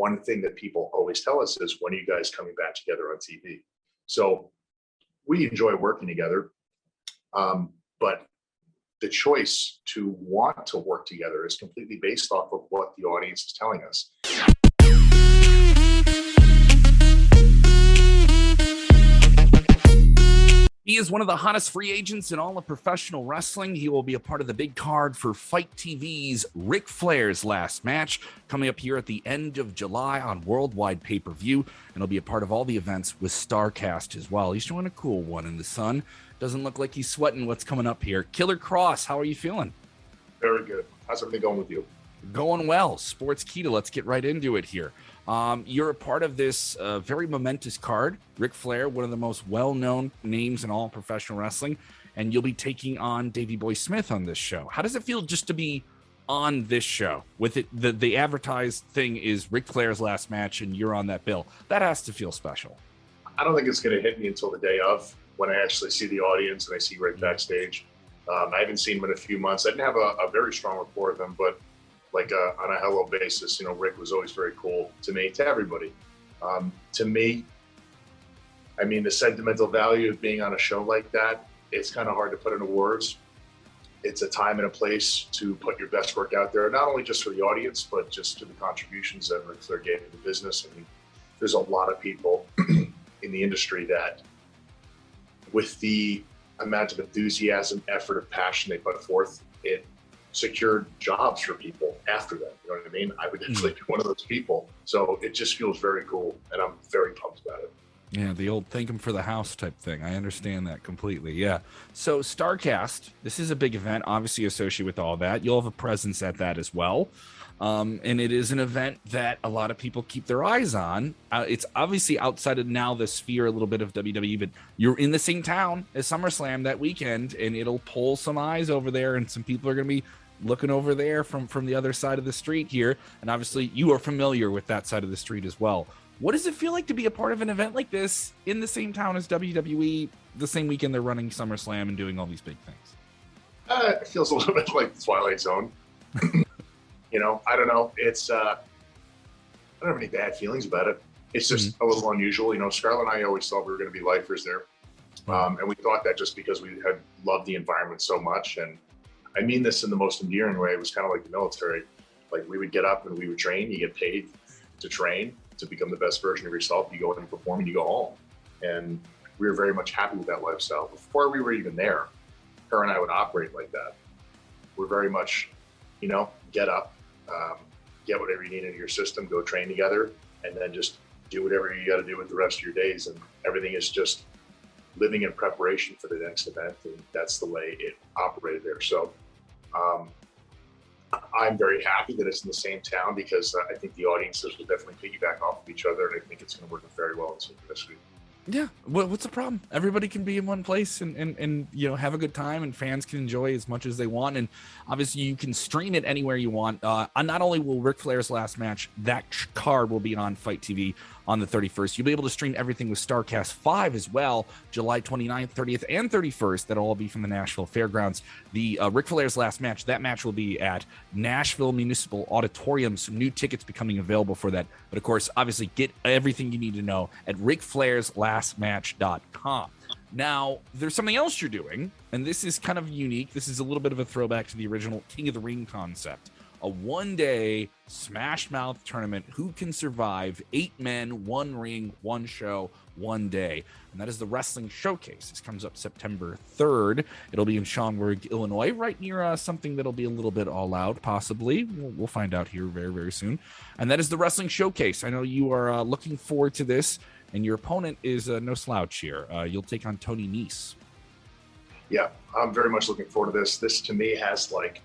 one thing that people always tell us is, when are you guys coming back together on TV? So we enjoy working together. Um, but the choice to want to work together is completely based off of what the audience is telling us. Is one of the hottest free agents in all of professional wrestling. He will be a part of the big card for FITE TV's Ric Flair's last match coming up here at the end of July on worldwide pay per view. And he'll be a part of all the events with Starrcast as well. He's showing a cool one in the sun. Doesn't look like he's sweating what's coming up here. Killer Kross, how are you feeling? Very good. How's everything going with you? Going well. Sportskeeda. Let's get right into it here. Um, you're a part of this uh, very momentous card. Ric Flair, one of the most well known names in all professional wrestling, and you'll be taking on Davey Boy Smith on this show. How does it feel just to be on this show with it? The, the advertised thing is Ric Flair's last match, and you're on that bill. That has to feel special. I don't think it's going to hit me until the day of when I actually see the audience and I see Ric backstage. Um, I haven't seen him in a few months. I didn't have a, a very strong rapport with him, but like a, uh, on a hello basis. You know, Ric was always very cool to me, to everybody. Um, to me, I mean, the sentimental value of being on a show like that, it's kind of hard to put into words. It's a time and a place to put your best work out there, not only just for the audience, but just to the contributions that Ric Flair gave to the business. I mean, there's a lot of people in the industry that, with the amount of enthusiasm, effort, and passion they put forth, it secured jobs for people after that. You know what I mean? I would actually be one of those people. So it just feels very cool, and I'm very pumped about it. Yeah, the old thank him for the house type thing. I understand that completely. Yeah. So Starrcast, this is a big event, obviously associated with all that. You'll have a presence at that as well. Um, and it is an event that a lot of people keep their eyes on. Uh, it's obviously outside of now the sphere a little bit of WWE, but you're in the same town as SummerSlam that weekend, and it'll pull some eyes over there, and some people are going to be looking over there from from the other side of the street here. And obviously you are familiar with that side of the street as well. What does it feel like to be a part of an event like this in the same town as WWE the same weekend they're running SummerSlam and doing all these big things? Uh, it feels a little bit like the Twilight Zone. You know I don't know. It's uh I don't have any bad feelings about it. It's just mm-hmm. a little unusual. You know Scarlett and I always thought we were going to be lifers there. Um, and we thought that just because we had loved the environment so much and I mean this in the most endearing way. It was kind of like the military. Like we would get up and we would train. You get paid to train to become the best version of yourself. You go in and perform and you go home. And we were very much happy with that lifestyle. Before we were even there, her and I would operate like that. We're very much, you know, get up, um, get whatever you need into your system, go train together, and then just do whatever you got to do with the rest of your days. And everything is just living in preparation for the next event, and that's the way it operated there. So um, I'm very happy that it's in the same town because I think the audiences will definitely piggyback off of each other, and I think it's going to work very well in. Yeah, what's the problem? Everybody can be in one place and, and and you know have a good time, and fans can enjoy as much as they want. And obviously, you can stream it anywhere you want. Uh, not only will Ric Flair's last match, that card will be on FITE TV on the 31st. You'll be able to stream everything with Starrcast 5 as well, July 29th, 30th, and 31st. That'll all be from the Nashville Fairgrounds. The uh, Ric Flair's last match, that match will be at Nashville Municipal Auditorium. Some new tickets becoming available for that. But of course, obviously, get everything you need to know at RicFlairsLastMatch.com. Now, there's something else you're doing, and this is kind of unique. This is a little bit of a throwback to the original King of the Ring concept a one day Smash Mouth tournament. Who can survive eight men, one ring, one show, one day? And that is the Wrestling Showcase. This comes up September 3rd. It'll be in Schaumburg, Illinois, right near uh, something that'll be a little bit all out, possibly. We'll, we'll, find out here very, very soon. And that is the Wrestling Showcase. I know you are uh, looking forward to this, and your opponent is uh, no slouch here. Uh, you'll take on Tony Nese. Yeah, I'm very much looking forward to this. This to me has like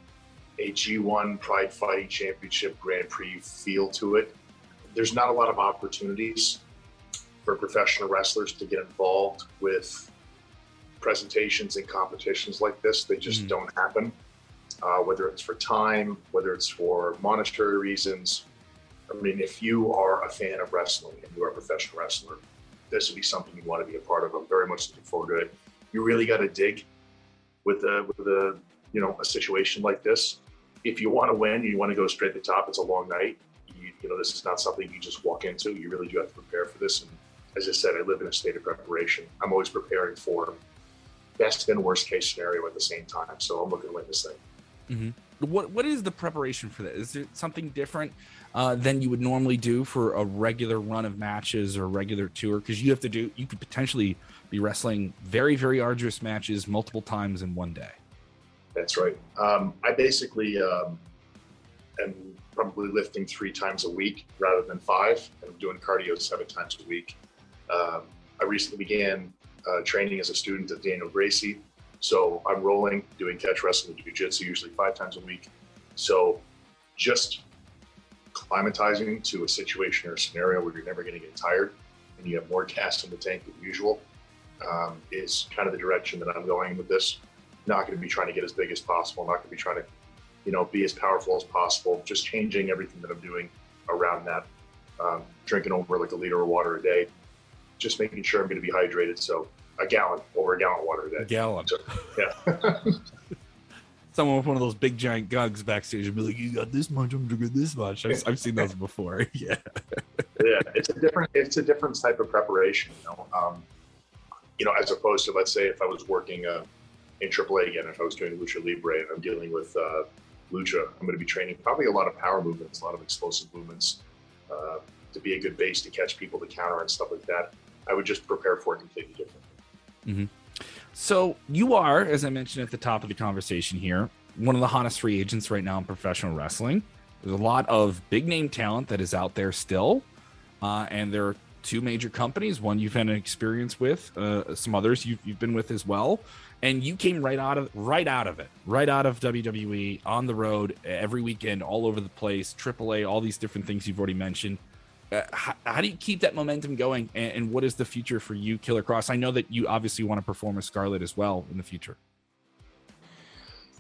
a G1 Pride Fighting Championship Grand Prix feel to it. There's not a lot of opportunities for professional wrestlers to get involved with presentations and competitions like this. They just mm-hmm. don't happen, uh, whether it's for time, whether it's for monetary reasons. I mean, if you are a fan of wrestling and you are a professional wrestler, this would be something you want to be a part of. I'm very much looking forward to it. You really got to dig with a with a you know a situation like this if you want to win, you want to go straight to the top. It's a long night. You you know, this is not something you just walk into. You really do have to prepare for this. And as I said, I live in a state of preparation. I'm always preparing for best and worst case scenario at the same time. So I'm looking to win this thing. Mm-hmm. What What is the preparation for that? Is it something different uh, than you would normally do for a regular run of matches or regular tour? Because you have to do, you could potentially be wrestling very, very arduous matches multiple times in one day. That's right. Um, I basically um, am probably lifting three times a week rather than five, and I'm doing cardio seven times a week. Um, I recently began uh, training as a student of Daniel Gracie, so I'm rolling, doing catch wrestling and jiu-jitsu usually five times a week. So just climatizing to a situation or a scenario where you're never going to get tired and you have more gas in the tank than usual um, is kind of the direction that I'm going with this. Not going to be trying to get as big as possible. Not going to be trying to, you know, be as powerful as possible. Just changing everything that I'm doing around that. Um, drinking over like a liter of water a day. Just making sure I'm going to be hydrated. So a gallon, over a gallon of water a day. A gallon. So, yeah. Someone with one of those big giant gugs backstage would be like, "You got this much, I'm drinking this much." I've, I've seen those before. yeah. yeah, it's a different it's a different type of preparation. You know, um, you know, as opposed to let's say if I was working uh, in AAA again, if I was doing lucha libre and I'm dealing with uh, lucha, I'm going to be training probably a lot of power movements, a lot of explosive movements uh, to be a good base to catch people to counter and stuff like that. I would just prepare for it completely differently. Mm-hmm. So you are, as I mentioned at the top of the conversation here, one of the hottest free agents right now in professional wrestling. There's a lot of big name talent that is out there still, uh, and there are two major companies. One you've had an experience with, uh, some others you've, you've been with as well, and you came right out of right out of it, right out of WWE on the road every weekend, all over the place, AAA, all these different things you've already mentioned. Uh, how, how, do you keep that momentum going and, and, what is the future for you killer Kross? i know that you obviously want to perform with Scarlett as well in the future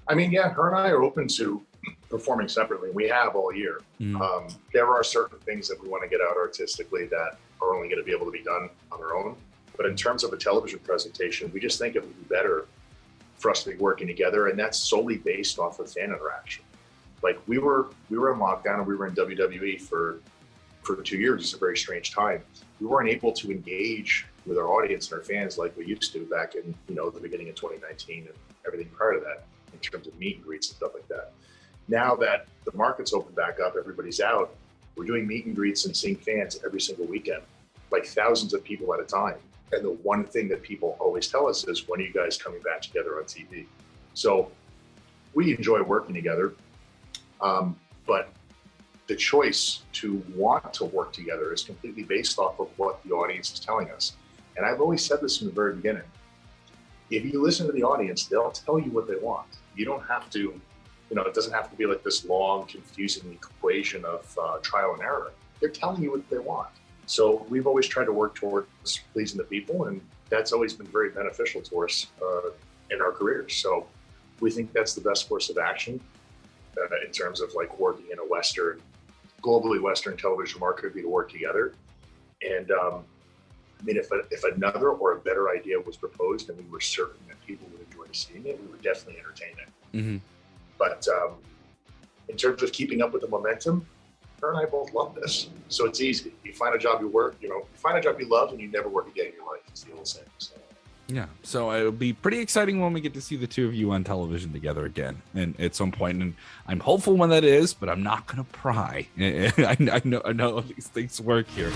i mean yeah her and i are open to performing separately we have all year mm. um, there are certain things that we want to get out artistically that are only going to be able to be done on their own but in terms of a television presentation we just think it would be better for us to be working together and that's solely based off of fan interaction like we were we were in lockdown and we were in wwe for for two years It's a very strange time. We weren't able to engage with our audience and our fans like we used to back in you know the beginning of 2019 and everything prior to that in terms of meet and greets and stuff like that. Now that the market's opened back up, everybody's out. We're doing meet and greets and seeing fans every single weekend, like thousands of people at a time. And the one thing that people always tell us is, when are you guys coming back together on TV? So we enjoy working together. Um, but the choice to want to work together is completely based off of what the audience is telling us. And I've always said this from the very beginning. If you listen to the audience, they'll tell you what they want. You don't have to, you know, it doesn't have to be like this long, confusing equation of uh, trial and error. They're telling you what they want. So we've always tried to work towards pleasing the people, and that's always been very beneficial to us uh, in our careers. So we think that's the best course of action uh, in terms of like working in a Western globally Western television market would be to work together. And um, I mean, if, a, if another or a better idea was proposed and we were certain that people would enjoy seeing it, we would definitely entertain it. Mm-hmm. But um, in terms of keeping up with the momentum, her and I both love this. So it's easy. You find a job you work, you know, you find a job you love and you never work again in your life. It's the old saying. So. Yeah. So it'll be pretty exciting when we get to see the two of you on television together again and at some point. And I'm hopeful when that is, but I'm not going to pry. I, know, I know these things work here.